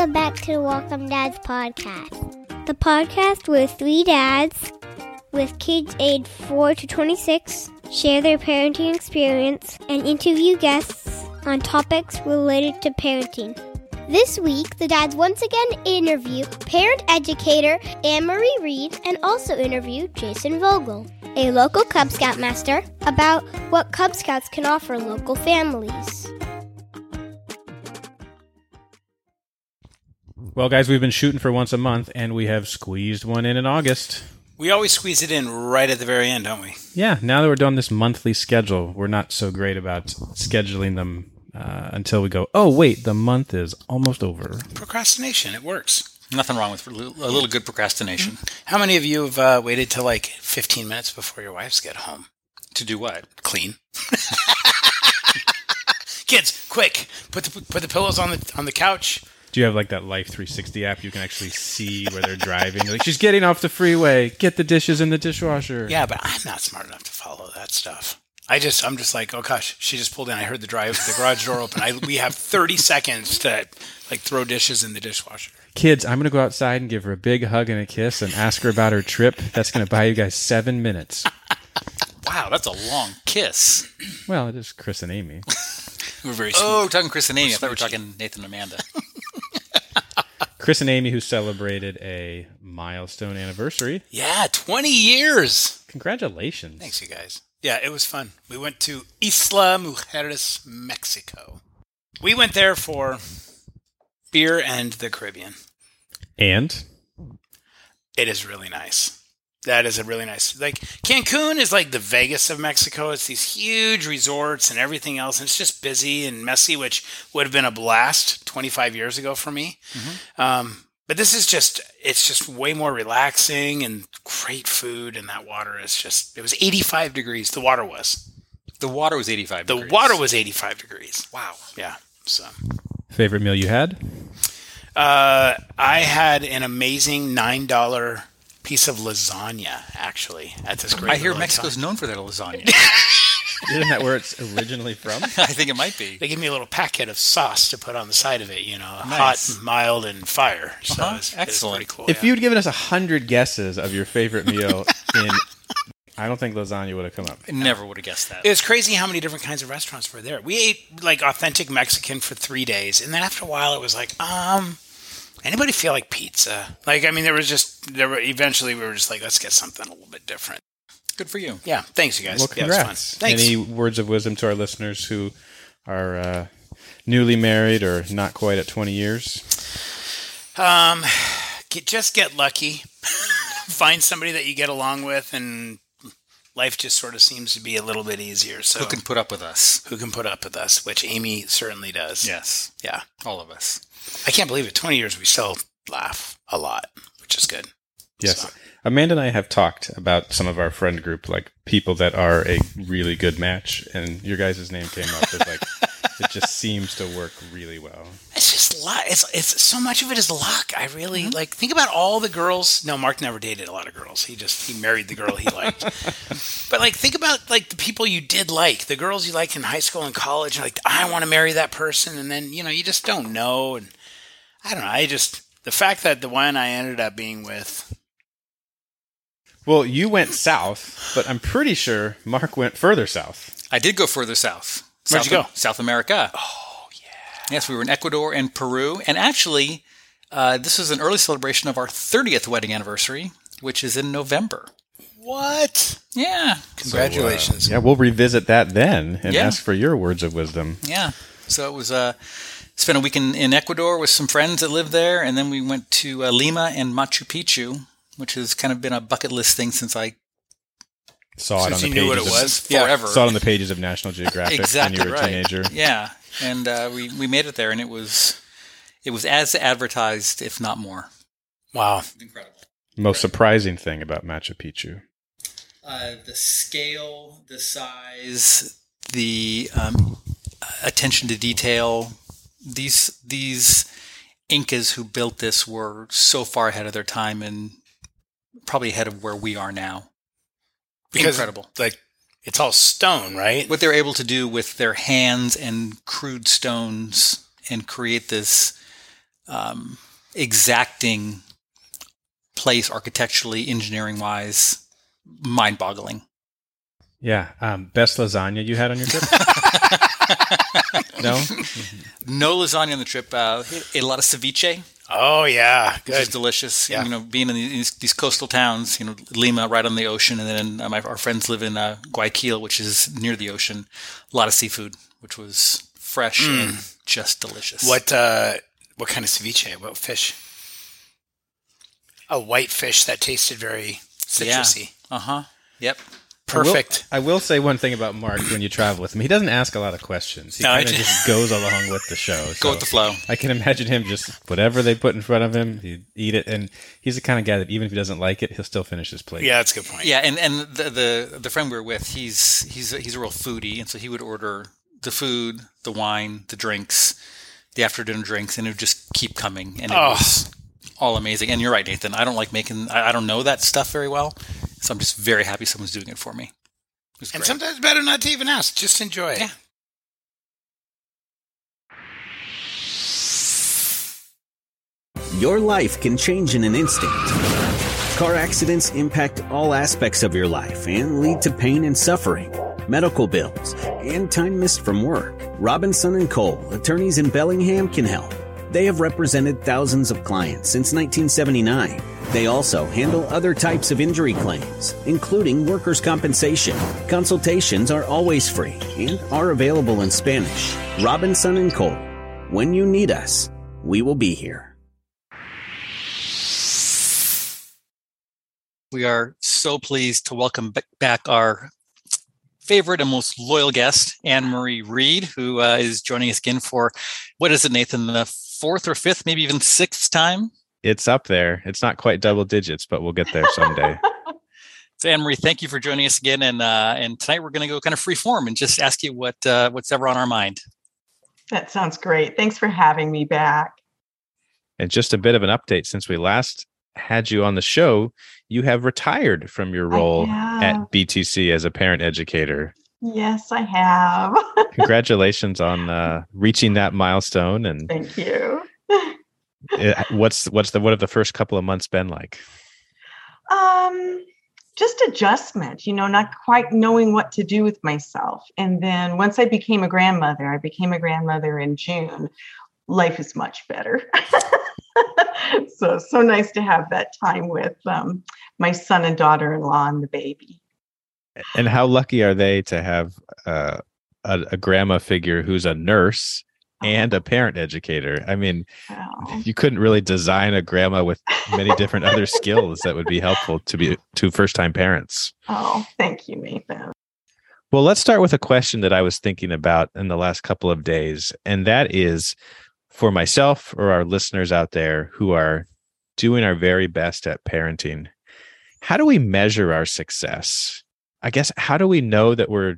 Welcome back to the Whatcom Dads podcast. The podcast where three dads with kids aged 4 to 26 share their parenting experience and interview guests on topics related to parenting. This week, the dads once again interview parent educator Anne Marie Reed and also interview Jason Vogel, a local Cub Scout master, about what Cub Scouts can offer local families. Well, guys, we've been shooting for once a month, and we have squeezed one in in August. We always squeeze it in right at the very end, don't we? Yeah, now that we're done this monthly schedule, we're not so great about scheduling them uh, until we go, oh, wait, the month is almost over. Procrastination, it works. Nothing wrong with a little a little good procrastination. How many of you have uh, waited till like 15 minutes before your wives get home? To do what? Clean. Kids, quick! Put the put the pillows on the on the couch. Do you have like that Life 360 app? You can actually see where they're driving. Like, she's getting off the freeway. Get the dishes in the dishwasher. Yeah, but I'm not smart enough to follow that stuff. I just, I'm just like, oh gosh, she just pulled in. I heard the drive, the garage door open. I, we have 30 seconds to like throw dishes in the dishwasher. Kids, I'm going to go outside and give her a big hug and a kiss and ask her about her trip. That's going to buy you guys seven minutes. Wow, that's a long kiss. Well, it is Chris and Amy. We're very Oh, smooth. talking Chris and Amy. I thought we were talking Nathan and Amanda. Chris and Amy, who celebrated a milestone anniversary. Yeah, 20 years. Congratulations. Thanks, you guys. Yeah, it was fun. We went to Isla Mujeres, Mexico. We went there for beer and the Caribbean. And It is really nice. That is a really nice. Like Cancun is like the Vegas of Mexico. It's these huge resorts and everything else, and it's just busy and messy, which would have been a blast 25 years ago for me. Um, but this is just it's just way more relaxing and great food, and that water is just it was 85 degrees. The water was The water was 85 the degrees. water was 85 degrees. Wow. Yeah. So favorite meal you had? uh, I had an amazing nine dollar piece of lasagna actually at this great. I hear Mexico's Italian- known for their lasagna. Isn't that where it's originally from? I think it might be. They give me a little packet of sauce to put on the side of it. You know, Nice. hot, mild, and fire. So Uh-huh. it's, Excellent. It's cool. If yeah. you'd given us a hundred guesses of your favorite meal in, I don't think lasagna would have come up. I never would have guessed that. It's crazy how many different kinds of restaurants were there. We ate like authentic Mexican for three days, and then after a while, it was like, um, anybody feel like pizza? Like, I mean, there was just there were eventually we were just like, let's get something a little bit different. Good for you. Yeah, thanks, you guys. Well, Yeah, fun. congrats. Thanks. Any words of wisdom to our listeners who are uh, newly married or not quite at 20 years? Um, get, just get lucky. Find somebody that you get along with, and life just sort of seems to be a little bit easier. So Who can put up with us? who can put up with us, which Amy certainly does. Yes, Yeah. all of us. I can't believe it. 20 years, we still laugh a lot, which is good. Yes. So- Amanda and I have talked about some of our friend group, like people that are a really good match, and your guys' name came up as like it just seems to work really well. It's just luck. It's, it's so much of it is luck. I really mm-hmm. like think about all the girls. No, Mark never dated a lot of girls. He just, he married the girl he liked. but like, think about like the people you did like, the girls you liked in high school and college. and, Like, I want to marry that person. And then, you know, you just don't know. And I don't know. I just, the fact that the one I ended up being with, Well, you went south, but I'm pretty sure Mark went further south. I did go further south. Where'd south you go? South America. Oh, yeah. Yes, we were in Ecuador and Peru. And actually, uh, this was an early celebration of our 30th wedding anniversary, which is in November. what? Yeah. Congratulations. Yeah, we'll revisit that then and Yeah. ask for your words of wisdom. Yeah. So it was uh, spent a week in, in Ecuador with some friends that lived there, and then we went to uh, Lima and Machu Picchu, which has kind of been a bucket list thing since I Saw it on Since the you pages. knew what it of- was. Yeah. forever. Saw it on the pages of National Geographic exactly when you were a right. teenager. Yeah, and uh, we we made it there, and it was it was as advertised, if not more. Wow. Incredible. Most surprising thing about Machu Picchu. Uh, the scale, the size, the um, attention to detail. These these Incas who built this were so far ahead of their time and probably ahead of where we are now. Because, Incredible. Like, it's all stone, right? What they're able to do with their hands and crude stones and create this um, exacting place architecturally, engineering wise, mind boggling. Yeah. Um, best lasagna you had on your trip? no? No lasagna on the trip. Uh, ate a lot of ceviche. Oh yeah, Which is delicious. Yeah. You know, being in these, these coastal towns, you know, Lima right on the ocean, and then uh, my, our friends live in uh, Guayaquil, which is near the ocean. A lot of seafood, which was fresh and just delicious. What uh, what kind of ceviche? What fish? A white fish that tasted very citrusy. Uh huh. Yep. Perfect. I will, I will say one thing about Mark when you travel with him. He doesn't ask a lot of questions. He No, kind of I just- just goes along with the show. Go with the flow. I can imagine him just whatever they put in front of him, he'd eat it. And he's the kind of guy that even if he doesn't like it, he'll still finish his plate. Yeah, that's a good point. Yeah, and and the the the friend we are with, he's he's a, he's a real foodie, and so he would order the food, the wine, the drinks, the after dinner drinks, and it would just keep coming, and it Oh. was all amazing. And you're right, Nathan. I don't like making. I, I don't know that stuff very well, so I'm just very happy someone's doing it for me. It And great. sometimes better not to even ask. Just enjoy it. Yeah. Your life can change in an instant. Car accidents impact all aspects of your life and lead to pain and suffering, medical bills, and time missed from work. Robinson and Cole, attorneys in Bellingham, can help. They have represented thousands of clients since 1979. They also handle other types of injury claims, including workers' compensation. Consultations are always free and are available in Spanish. Robinson and Cole. When you need us, we will be here. We are so pleased to welcome back our favorite and most loyal guest, Anne Marie Reed, who uh, is joining us again for what is it, Nathan? The fourth or fifth, maybe even sixth time. It's up there. It's not quite double digits, but we'll get there someday. So Anne Marie, thank you for joining us again. And uh, and tonight we're going to go kind of free form and just ask you what uh, what's ever on our mind. That sounds great. Thanks for having me back. and just a bit of an update since we last had you on the show, you have retired from your role at BTC as a parent educator. Yes, I have. Congratulations on uh, reaching that milestone. And Thank you. what's what's the what have the first couple of months been like? Um, just adjustment, you know, not quite knowing what to do with myself. And then once I became a grandmother, I became a grandmother in June. Life is much better. so so nice to have that time with um, my son and daughter-in-law and the baby. And how lucky are they to have uh, a, a grandma figure who's a nurse and a parent educator? I mean, you couldn't really design a grandma with many different other skills that would be helpful to be to first time parents. Oh, thank you, Nathan. Well, let's start with a question that I was thinking about in the last couple of days, and that is for myself or our listeners out there who are doing our very best at parenting. How do we measure our success? I guess how do we know that we're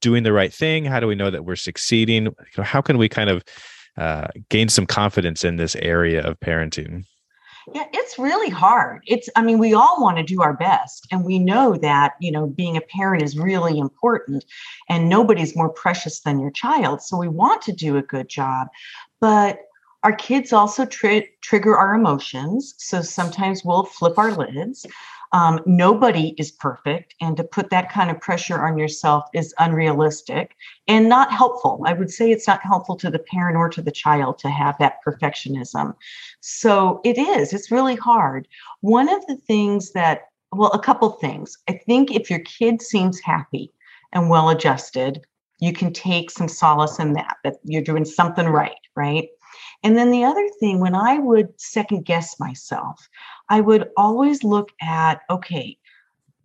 doing the right thing? How do we know that we're succeeding? How can we kind of uh, gain some confidence in this area of parenting? Yeah, it's really hard. It's, I mean, we all want to do our best, and we know that, you know, being a parent is really important, and nobody's more precious than your child. So we want to do a good job. But our kids also tri- trigger our emotions. So sometimes we'll flip our lids. Um, nobody is perfect, and to put that kind of pressure on yourself is unrealistic and not helpful. I would say it's not helpful to the parent or to the child to have that perfectionism. So it is, it's really hard. One of the things that, well, a couple things. I think if your kid seems happy and well adjusted, you can take some solace in that, that you're doing something right, right? And then the other thing, when I would second guess myself, I would always look at, okay,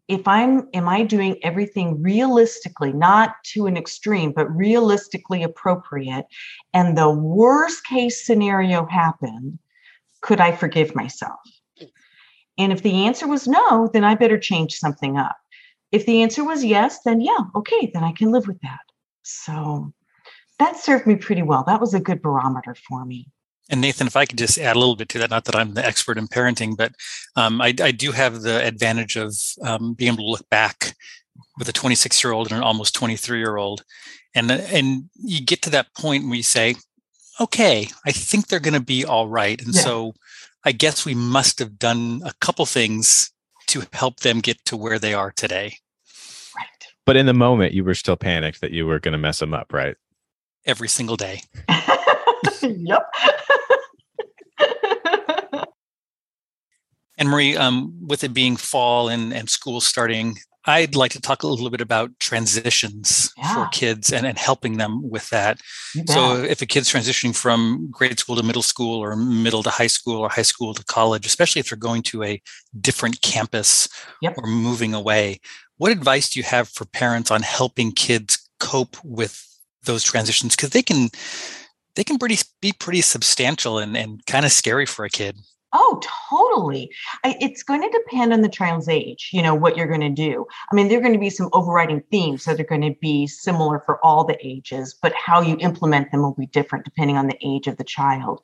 if I'm, am I doing everything realistically, not to an extreme, but realistically appropriate? And the worst case scenario happened, could I forgive myself? And if the answer was no, then I better change something up. If the answer was yes, then yeah, okay, then I can live with that. So that served me pretty well. That was a good barometer for me. And Nathan, if I could just add a little bit to that, not that I'm the expert in parenting, but um, I, I do have the advantage of um, being able to look back with a 26 year old and an almost 23 year old, and and you get to that point where you say, okay, I think they're going to be all right. And Yeah. so I guess we must have done a couple things to help them get to where they are today Right. But in the moment, you were still panicked that you were going to mess them up, right? every single day. yep. Anne Marie, um, with it being fall and, and school starting, I'd like to talk a little bit about transitions Yeah. for kids and, and helping them with that. You So if a kid's transitioning from grade school to middle school or middle to high school or high school to college, especially if they're going to a different campus Yep. or moving away, what advice do you have for parents on helping kids cope with those transitions? Because they can they can pretty be pretty substantial and, and kind of scary for a kid. Oh, totally. I, it's going to depend on the child's age, you know, what you're going to do. I mean, there are going to be some overriding themes that are going to be similar for all the ages, but how you implement them will be different depending on the age of the child.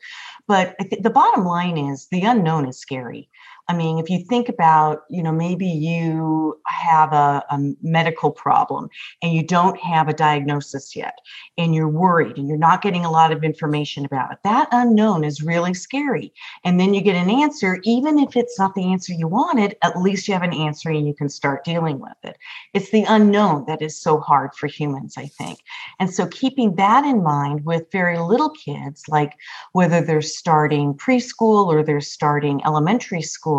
But I thi- the bottom line is the unknown is scary. I mean, if you think about, you know, maybe you have a, a medical problem and you don't have a diagnosis yet, and you're worried and you're not getting a lot of information about it, that unknown is really scary. And then you get an answer even if it's not the answer you wanted at least you have an answer and you can start dealing with it. It's the unknown that is so hard for humans i think. And so keeping that in mind with very little kids like whether they're starting preschool or they're starting elementary school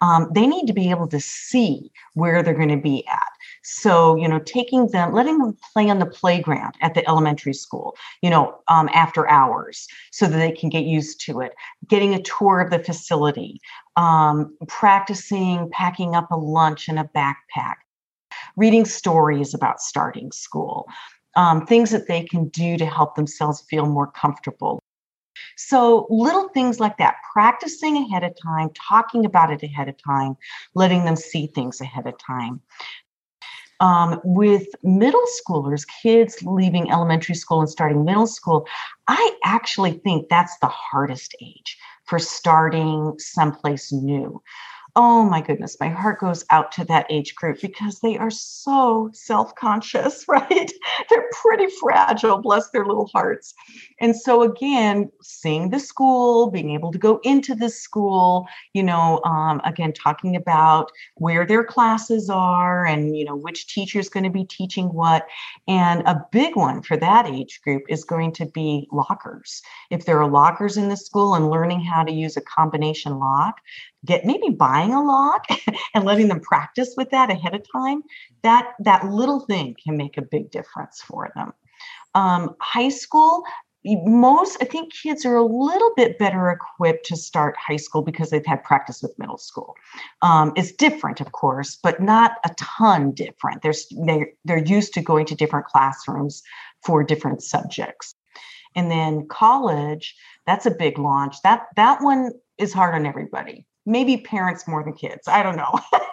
um, they need to be able to see where they're going to be at. So you know taking them letting them play on the playground at the elementary school you know um, after hours so that they can get used to it. Getting a tour of the facility, um, practicing packing up a lunch and a backpack, reading stories about starting school, um, things that they can do to help themselves feel more comfortable. So, little things like that, practicing ahead of time, talking about it ahead of time, letting them see things ahead of time. Um, with middle schoolers, kids leaving elementary school and starting middle school, I actually think that's the hardest age for starting someplace new. Oh my goodness, my heart goes out to that age group because they are so self conscious, right? They're pretty fragile, bless their little hearts. And so, again, seeing the school, being able to go into the school, you know, um, again, talking about where their classes are and, you know, which teacher is going to be teaching what. And a big one for that age group is going to be lockers. If there are lockers in the school and learning how to use a combination lock, get maybe buying a lock and letting them practice with that ahead of time that that little thing can make a big difference for them. Um, high school most i think kids are a little bit better equipped to start high school because they've had practice with middle school. Um, it's different of course but not a ton different. They're, they're they're used to going to different classrooms for different subjects. And then college that's a big launch. That that one is hard on everybody maybe parents more than kids i don't know.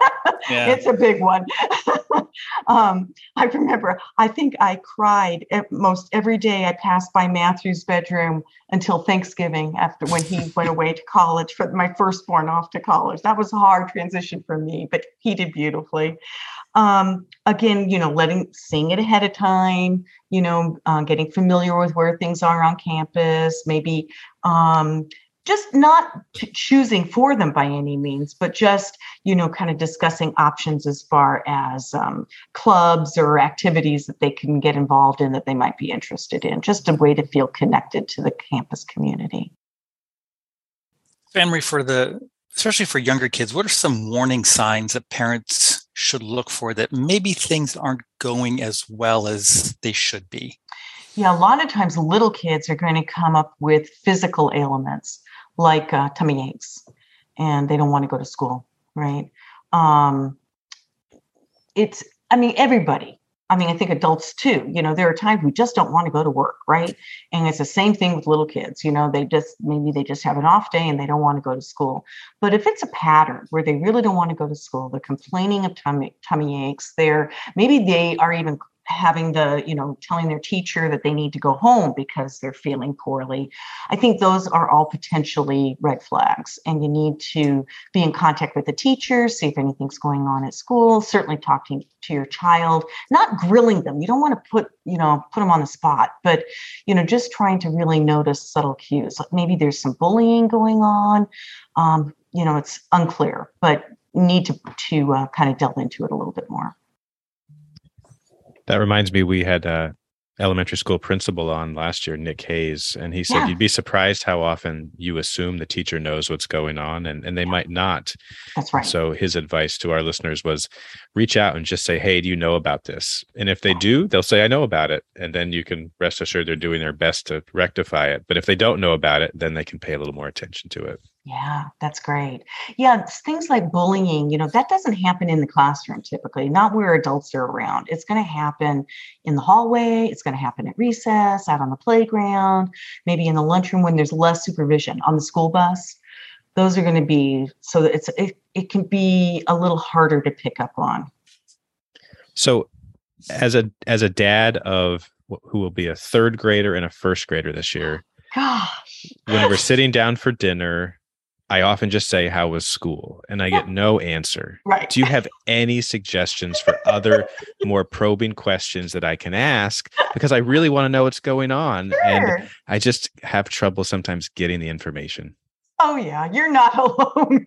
Yeah. it's a big one. Um, i remember i think i cried at most every day i passed by matthew's bedroom until thanksgiving after when he went away to college for my firstborn off to college. That was a hard transition for me but he did beautifully. Um, again you know letting seeing it ahead of time you know uh, getting familiar with where things are on campus maybe um, just not ch- choosing for them by any means but just you know kind of discussing options as far as um, clubs or activities that they can get involved in that they might be interested in just a way to feel connected to the campus community Henry, for the especially for younger kids, what are some warning signs that parents should look for that maybe things aren't going as well as they should be? Yeah, a lot of times little kids are going to come up with physical ailments like uh, tummy aches, and they don't want to go to school, right? Um, it's, I mean, everybody. I mean, I think adults too. You know, there are times we just don't want to go to work, right? And it's the same thing with little kids. You know, they just maybe they just have an off day and they don't want to go to school. But if it's a pattern where they really don't want to go to school, they're complaining of tummy tummy aches, they're maybe they are even having the you know telling their teacher that they need to go home because they're feeling poorly. I think those are all potentially red flags and you need to be in contact with the teacher see if anything's going on at school certainly talking to your child not grilling them. You don't want to put you know put them on the spot but you know just trying to really notice subtle cues. Like maybe there's some bullying going on. Um, you know it's unclear but need to to uh, kind of delve into it a little bit more that reminds me, we had a elementary school principal on last year, Nick Hayes, and he said yeah. you'd be surprised how often you assume the teacher knows what's going on, and, and they yeah. might not. That's right. So his advice to our listeners was reach out and just say, Hey, do you know about this? And if they do, they'll say, I know about it. And then you can rest assured they're doing their best to rectify it. But if they don't know about it, then they can pay a little more attention to it. Yeah, that's great. Yeah, things like bullying, you know, that doesn't happen in the classroom typically, not where adults are around. It's going to happen in the hallway, it's going to happen at recess, out on the playground, maybe in the lunchroom when there's less supervision on the school bus. Those are going to be so that it's it, it can be a little harder to pick up on. So as a as a dad of who will be a third grader and a first grader this year. Gosh. When we're sitting down for dinner I often just say, How was school? And I get no answer. Right. Do you have any suggestions for other more probing questions that I can ask? Because I really want to know what's going on. Sure. And I just have trouble sometimes getting the information. Oh, yeah, you're not alone.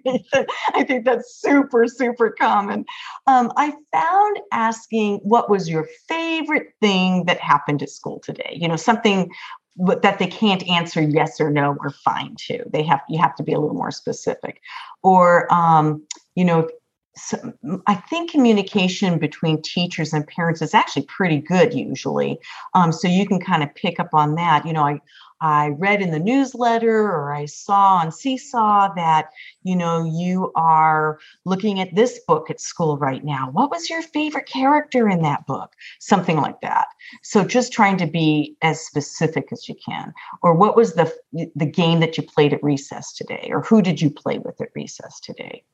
I think that's super, super common. Um, I found asking what was your favorite thing that happened at school today? You know, something that they can't answer yes or no or fine too. They have you have to be a little more specific, or um, you know. So I think communication between teachers and parents is actually pretty good usually. Um, so you can kind of pick up on that. You know, I I read in the newsletter or I saw on Seesaw that, you know, you are looking at this book at school right now. What was your favorite character in that book? Something like that. So just trying to be as specific as you can. Or what was the the game that you played at recess today? Or who did you play with at recess today?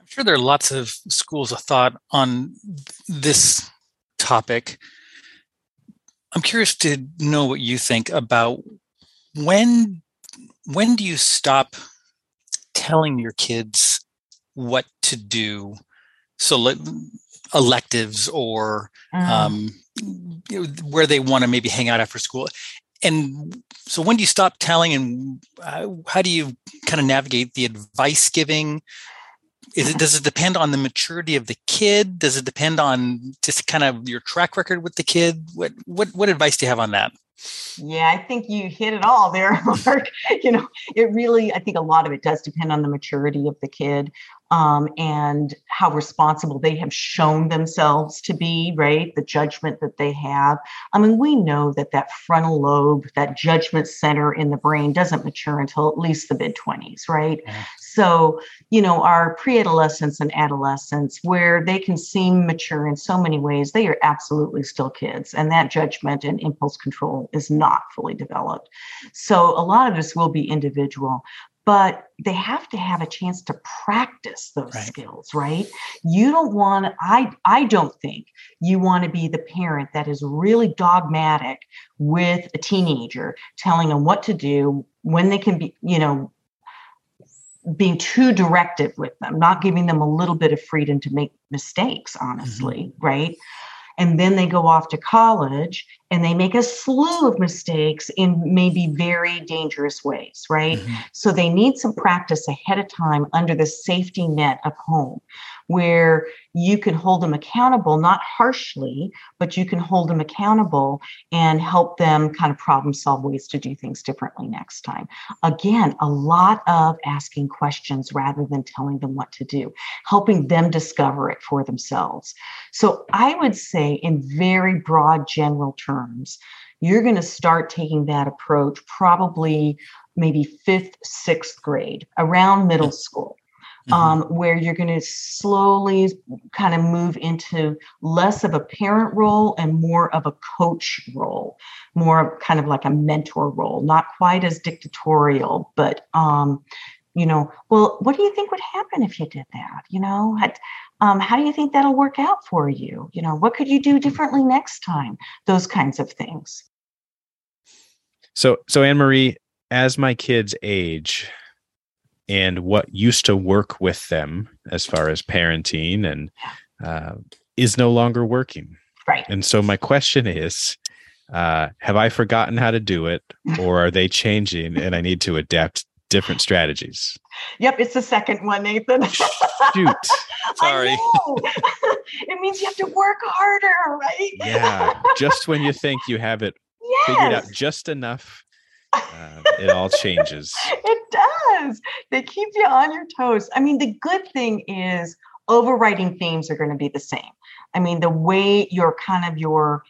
I'm sure there are lots of schools of thought on this topic. I'm curious to know what you think about when when do you stop telling your kids what to do? So let, electives or mm. um, where they want to maybe hang out after school. And so when do you stop telling and uh, how do you kind of navigate the advice giving it does it depend on the maturity of the kid? Does it depend on just kind of your track record with the kid? What what what advice do you have on that yeah, I think you hit it all there, Mark. you know, it really, I think a lot of it does depend on the maturity of the kid um, and how responsible they have shown themselves to be, right? The judgment that they have. I mean, we know that that frontal lobe, that judgment center in the brain doesn't mature until at least the mid 20s, right? Yeah. So, you know, our pre adolescence and adolescence, where they can seem mature in so many ways, they are absolutely still kids. And that judgment and impulse control is not fully developed. So, a lot of this will be individual but they have to have a chance to practice those right. skills right you don't want i i don't think you want to be the parent that is really dogmatic with a teenager telling them what to do when they can be you know being too directive with them, not giving them a little bit of freedom to make mistakes, honestly, mm-hmm. right? And then they go off to college and they make a slew of mistakes in maybe very dangerous ways, right? Mm-hmm. So they need some practice ahead of time under the safety net of home where you can hold them accountable, not harshly, but you can hold them accountable and help them kind of problem solve ways to do things differently next time. Again, a lot of asking questions rather than telling them what to do, helping them discover it for themselves. So I would say, in very broad general terms, you're going to start taking that approach probably maybe fifth, sixth grade, around middle school mm-hmm. um, where you're going to slowly kind of move into less of a parent role and more of a coach role, more kind of like a mentor role, not quite as dictatorial, but um, you know, well, what do you think would happen if you did that? You know, um, how do you think that'll work out for you? You know what could you do differently next time? Those kinds of things. So so anne marie as my kids age and what used to work with them as far as parenting and uh, is no longer working. Right. And so my question is uh, have i forgotten how to do it or are they changing and i need to adapt different strategies. Yep it's the second one nathan. Shoot. Sorry. it means you have to work harder right? Yeah just when you think you have it yes. figured out just enough uh, it all changes. It does. They keep you on your toes. I mean the good thing is overriding themes are going to be the same. I mean the way your kind of your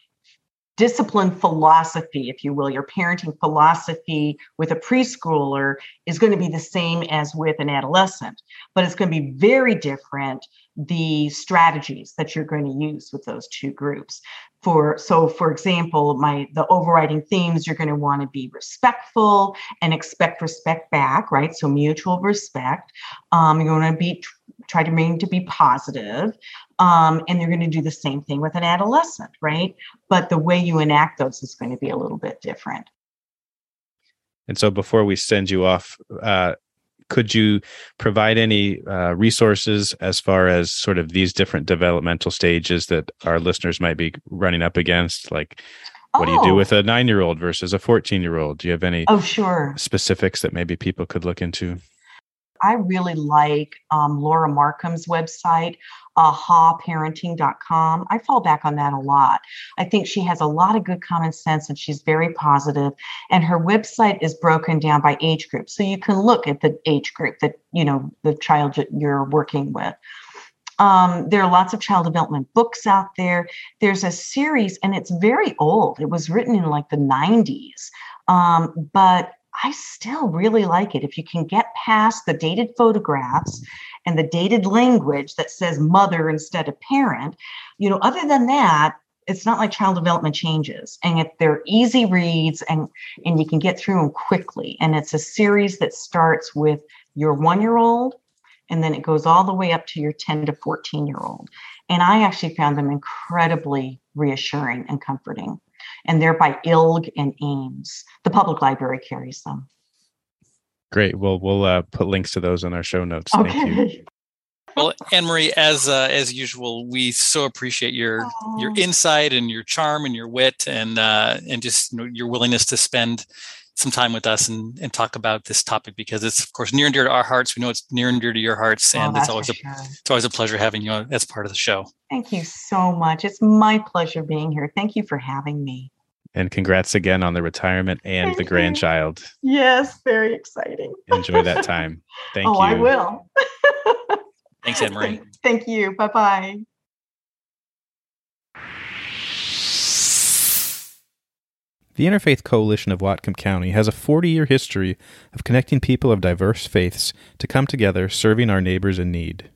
discipline philosophy, if you will, your parenting philosophy with a preschooler is going to be the same as with an adolescent, but it's going to be very different the strategies that you're going to use with those two groups. For so for example my the overriding themes you're going to want to be respectful and expect respect back right? So mutual respect. Um, you're going to be try to remain to be positive um, and they're going to do the same thing with an adolescent right? But the way you enact those is going to be a little bit different. And so before we send you off uh, could you provide any uh, resources as far as sort of these different developmental stages that our listeners might be running up against? Like what do you do Oh. with a nine year old versus a 14 year old do you have any oh sure. specifics that maybe people could look into I really like um, Laura Markham's website, ahaparenting.com. I fall back on that a lot. I think she has a lot of good common sense and she's very positive. And her website is broken down by age group. So you can look at the age group that, you know, the child you're working with. Um, there are lots of child development books out there. There's a series, and it's very old. It was written in like the 90s. Um, but I still really like it. If you can get past the dated photographs and the dated language that says mother instead of parent, you know, other than that, it's not like child development changes. And if they're easy reads and and you can get through them quickly and it's a series that starts with your one year old and then it goes all the way up to your 10 to 14 year old and i actually found them incredibly reassuring and comforting and they're by ilg and ames. The public library carries them. Great. Well we'll uh, put links to those in our show notes. Thank you. Well, Anne Marie, as uh, as usual, we so appreciate your your insight and your charm and your wit and uh, and just you know, your willingness to spend some time with us and, and talk about this topic because it's of course near and dear to our hearts. We know it's near and dear to your hearts, Oh, and it's always a sure. it's always a pleasure having you as part of the show. thank you so much it's my pleasure being here thank you for having me and congrats again on the retirement and Thank the you. grandchild yes very exciting enjoy that time thank oh you i will Thanks, Anne Marie. thank you bye bye The Interfaith Coalition of Whatcom County has a 40 year history of connecting people of diverse faiths to come together serving our neighbors in need.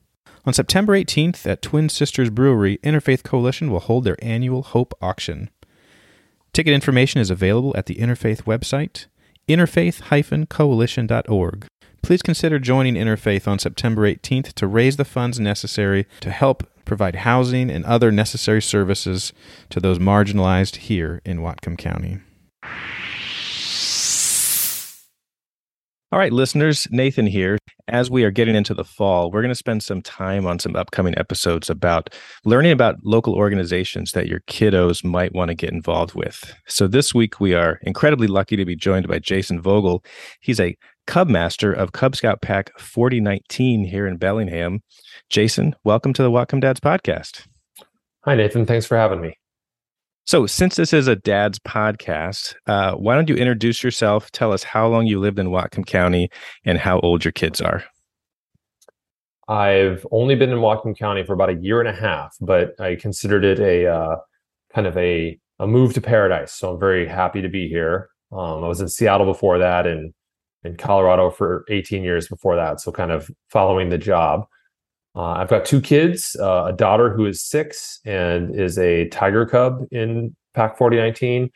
On September 18th at Twin Sisters Brewery, Interfaith Coalition will hold their annual Hope Auction. Ticket information is available at the Interfaith website, interfaith-coalition.org. Please consider joining Interfaith on September 18th to raise the funds necessary to help provide housing and other necessary services to those marginalized here in Whatcom County. All right, listeners, Nathan here. As we are getting into the fall, we're going to spend some time on some upcoming episodes about learning about local organizations that your kiddos might want to get involved with. So this week, we are incredibly lucky to be joined by Jason Vogel. He's a Cub Master of Cub Scout Pack 4019 here in Bellingham. Jason, welcome to the Whatcom Dads podcast. Hi, Nathan. Thanks for having me. So, since this is a dad's podcast, uh, why don't you introduce yourself? Tell us how long you lived in Whatcom County and how old your kids are. I've only been in Whatcom County for about a year and a half, but I considered it a uh, kind of a a move to paradise. So I'm very happy to be here. Um, I was in Seattle before that, and in Colorado for 18 years before that. So kind of following the job. Uh, I've got two kids, uh, a daughter who is six and is a tiger cub in Pack 4019,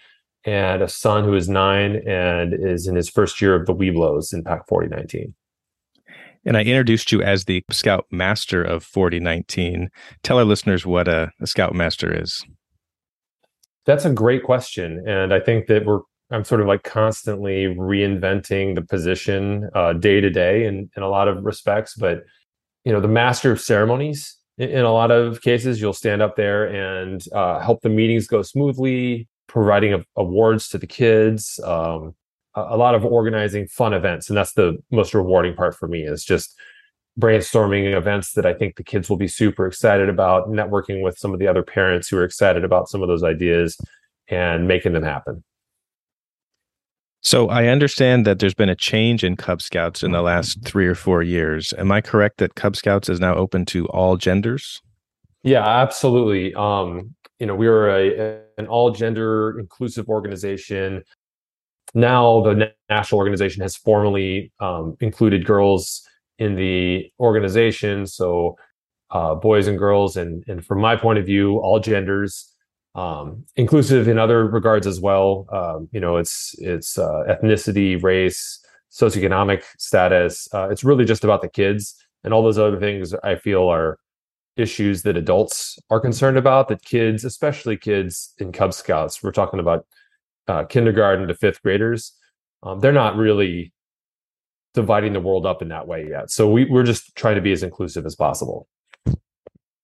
and a son who is nine and is in his first year of the Webelos in Pack 4019. And I introduced you as the Scout Master of 4019. Tell our listeners what a, a Scout Master is. That's a great question. And I think that we're I'm sort of like constantly reinventing the position uh, day to day in, in a lot of respects. But you know, the master of ceremonies in, in a lot of cases, you'll stand up there and uh, help the meetings go smoothly, providing a, awards to the kids, um, a, a lot of organizing fun events, and that's the most rewarding part for me. Is just brainstorming events that I think the kids will be super excited about, networking with some of the other parents who are excited about some of those ideas, and making them happen. So I understand that there's been a change in Cub Scouts in the last three or four years. Am I correct that Cub Scouts is now open to all genders? Yeah, absolutely. Um, you know, we are a, an all gender inclusive organization. Now, the national organization has formally um, included girls in the organization. So, uh, boys and girls, and and from my point of view, all genders um, inclusive in other regards as well. Um, you know, it's it's uh, ethnicity, race, socioeconomic status. Uh, it's really just about the kids and all those other things. I feel are issues that adults are concerned about. That kids, especially kids in Cub Scouts, we're talking about uh, kindergarten to fifth graders. Um, they're not really dividing the world up in that way yet. So we, we're just trying to be as inclusive as possible.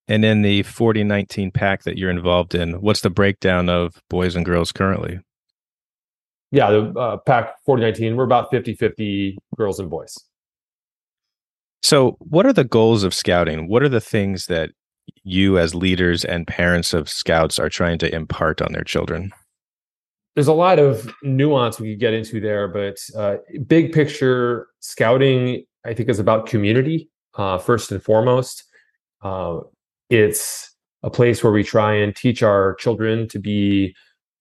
And in the 4019 pack that you're involved in, what's the breakdown of boys and girls currently? Yeah, the uh, pack 4019, we're about 50 50 girls and boys. So, what are the goals of scouting? What are the things that you, as leaders and parents of scouts, are trying to impart on their children? There's a lot of nuance we could get into there, but uh, big picture, scouting, I think, is about community uh, first and foremost. Uh, it's a place where we try and teach our children to be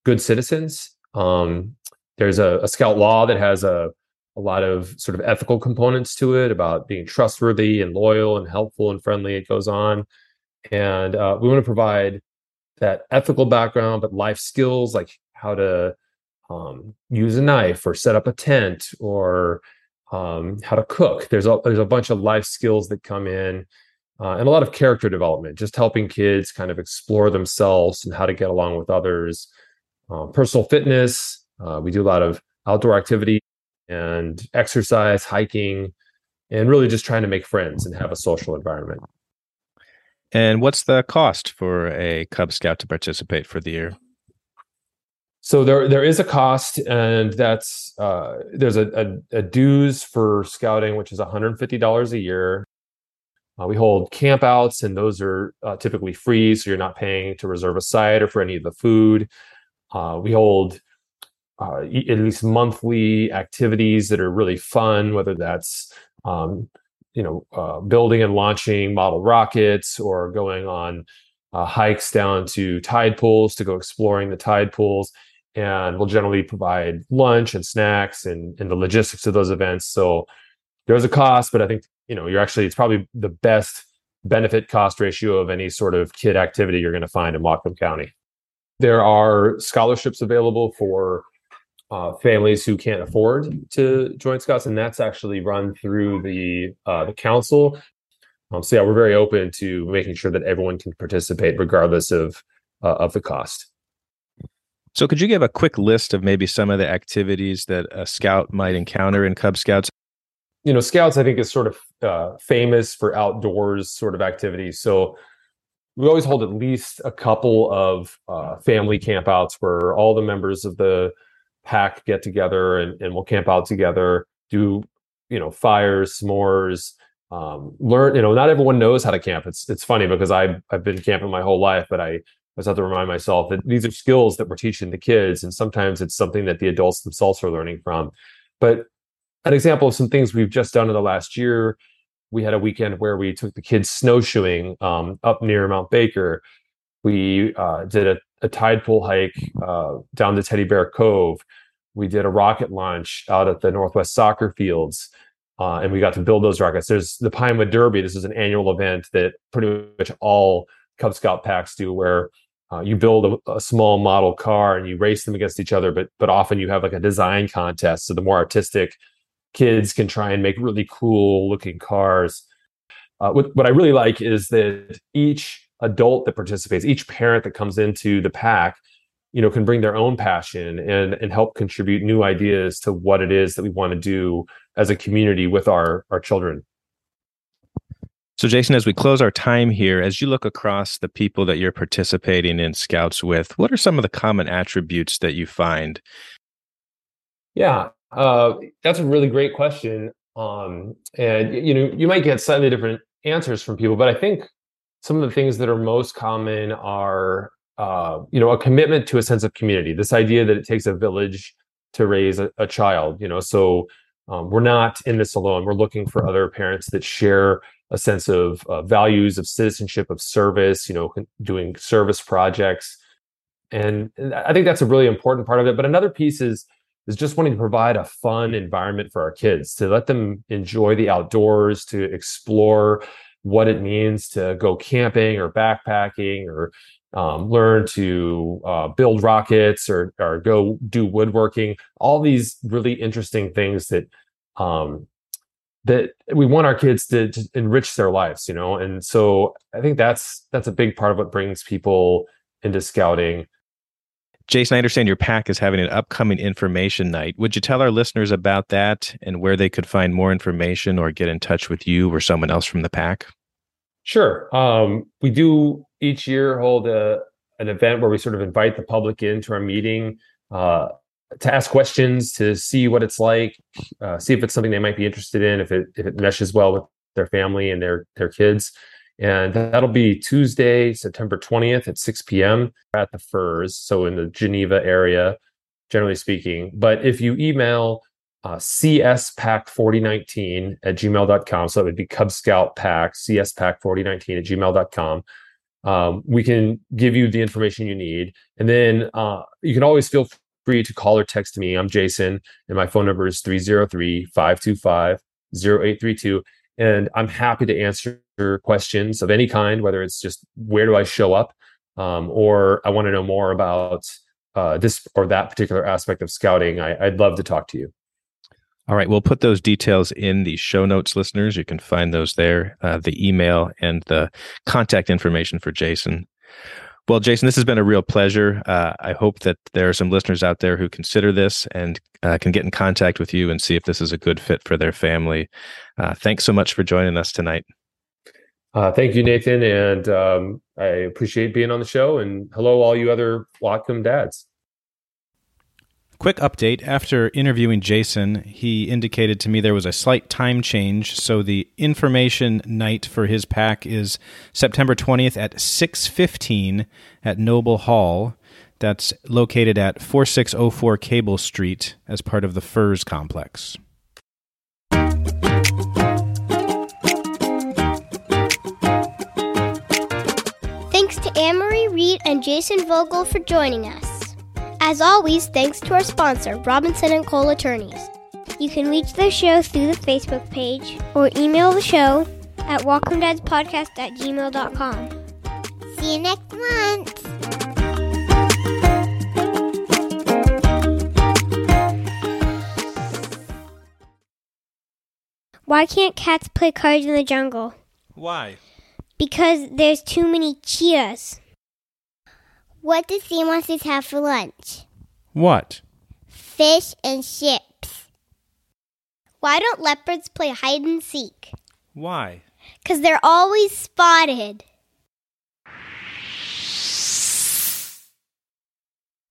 good citizens. Um, there's a, a, scout law that has a, a lot of sort of ethical components to it about being trustworthy and loyal and helpful and friendly. It goes on. And uh, we want to provide that ethical background, but life skills like how to um, use a knife or set up a tent or um, how to cook. There's a, there's a bunch of life skills that come in uh, and a lot of character development, just helping kids kind of explore themselves and how to get along with others. Uh, personal fitness, uh, we do a lot of outdoor activity and exercise, hiking, and really just trying to make friends and have a social environment. And what's the cost for a Cub Scout to participate for the year? So there, there is a cost, and that's uh, there's a, a, a dues for scouting, which is $150 a year. Uh, we hold campouts, and those are uh, typically free, so you're not paying to reserve a site or for any of the food. Uh, we hold uh, at least monthly activities that are really fun, whether that's um, you know uh, building and launching model rockets or going on uh, hikes down to tide pools to go exploring the tide pools. And we'll generally provide lunch and snacks and, and the logistics of those events. So there's a cost, but I think you know you're actually it's probably the best benefit cost ratio of any sort of kid activity you're going to find in Whatcom County. There are scholarships available for uh, families who can't afford to join Scouts, and that's actually run through the uh, the council. Um, so yeah, we're very open to making sure that everyone can participate regardless of uh, of the cost. So, could you give a quick list of maybe some of the activities that a scout might encounter in Cub Scouts? You know, Scouts I think is sort of uh, famous for outdoors sort of activities. So we always hold at least a couple of uh, family campouts where all the members of the pack get together and, and we'll camp out together, do you know fires, s'mores, um, learn. You know, not everyone knows how to camp. It's it's funny because I I've been camping my whole life, but I just have to remind myself that these are skills that we're teaching the kids, and sometimes it's something that the adults themselves are learning from. But an example of some things we've just done in the last year we had a weekend where we took the kids snowshoeing um, up near Mount Baker. We uh, did a, a, tide pool hike uh, down to Teddy Bear Cove. We did a rocket launch out at the Northwest soccer fields, uh, and we got to build those rockets. There's the Pinewood Derby. This is an annual event that pretty much all Cub Scout packs do, where uh, you build a, a, small model car and you race them against each other. But but often you have like a design contest. So the more artistic kids can try and make really cool looking cars. Uh, what, what I really like is that each adult that participates, each parent that comes into the pack, you know, can bring their own passion and and help contribute new ideas to what it is that we want to do as a community with our our children. So, Jason, as we close our time here, as you look across the people that you're participating in Scouts with, what are some of the common attributes that you find? Yeah, uh, that's a really great question. Um, and you know, you might get slightly different answers from people, but I think some of the things that are most common are, uh, you know, a commitment to a sense of community. This idea that it takes a village to raise a, a child. You know, so um, we're not in this alone. We're looking for other parents that share a sense of uh, values of citizenship of service you know doing service projects and, and i think that's a really important part of it but another piece is is just wanting to provide a fun environment for our kids to let them enjoy the outdoors to explore what it means to go camping or backpacking or um, learn to uh, build rockets or or go do woodworking. All these really interesting things that um, that we want our kids to, to, enrich their lives you know? And so i think that's that's a big part of what brings people into scouting jason i understand your pack is having an upcoming information night. Would you tell our listeners about that and where they could find more information or get in touch with you or someone else from the pack? Sure. Um, we do each year hold a, an event where we sort of invite the public into our meeting uh, to ask questions to see what it's like, uh, see if it's something they might be interested in, if it if it meshes well with their family and their their kids. And that'll be Tuesday, September 20th at 6 p.m. at the Firs, so in the Geneva area, generally speaking. But if you email uh, cspack4019 at gmail.com, so it would be Cub Scout Pack, cspack4019 at gmail.com, um, we can give you the information you need. And then uh, you can always feel free to call or text me. I'm Jason, and my phone number is 303 525 0832. And I'm happy to answer questions of any kind, whether it's just where do I show up, um, or I want to know more about uh, this or that particular aspect of scouting. I, I'd love to talk to you. All right, we'll put those details in the show notes, listeners. You can find those there, uh, the email and the contact information for Jason. Well, Jason, this has been a real pleasure. Uh, I hope that there are some listeners out there who consider this and uh, can get in contact with you and see if this is a good fit for their family. Uh, thanks so much for joining us tonight. Uh, thank you, Nathan. And um, I appreciate being on the show. And hello, all you other Whatcom dads. Quick update after interviewing Jason, he indicated to me there was a slight time change. So the information night for his pack is September 20th at 6:15 at Noble Hall. That's located at 4604 Cable Street as part of the Firs complex. And Jason Vogel for joining us. As always, thanks to our sponsor, Robinson and Cole Attorneys. You can reach the show through the Facebook page or email the show at whatcomdadspodcast at gmail.com. See you next month. Why can't cats play cards in the jungle? Why? Because there's too many cheetahs. What do sea monsters have for lunch? What? Fish and chips. Why don't leopards play hide and seek? Why? Because they're always spotted.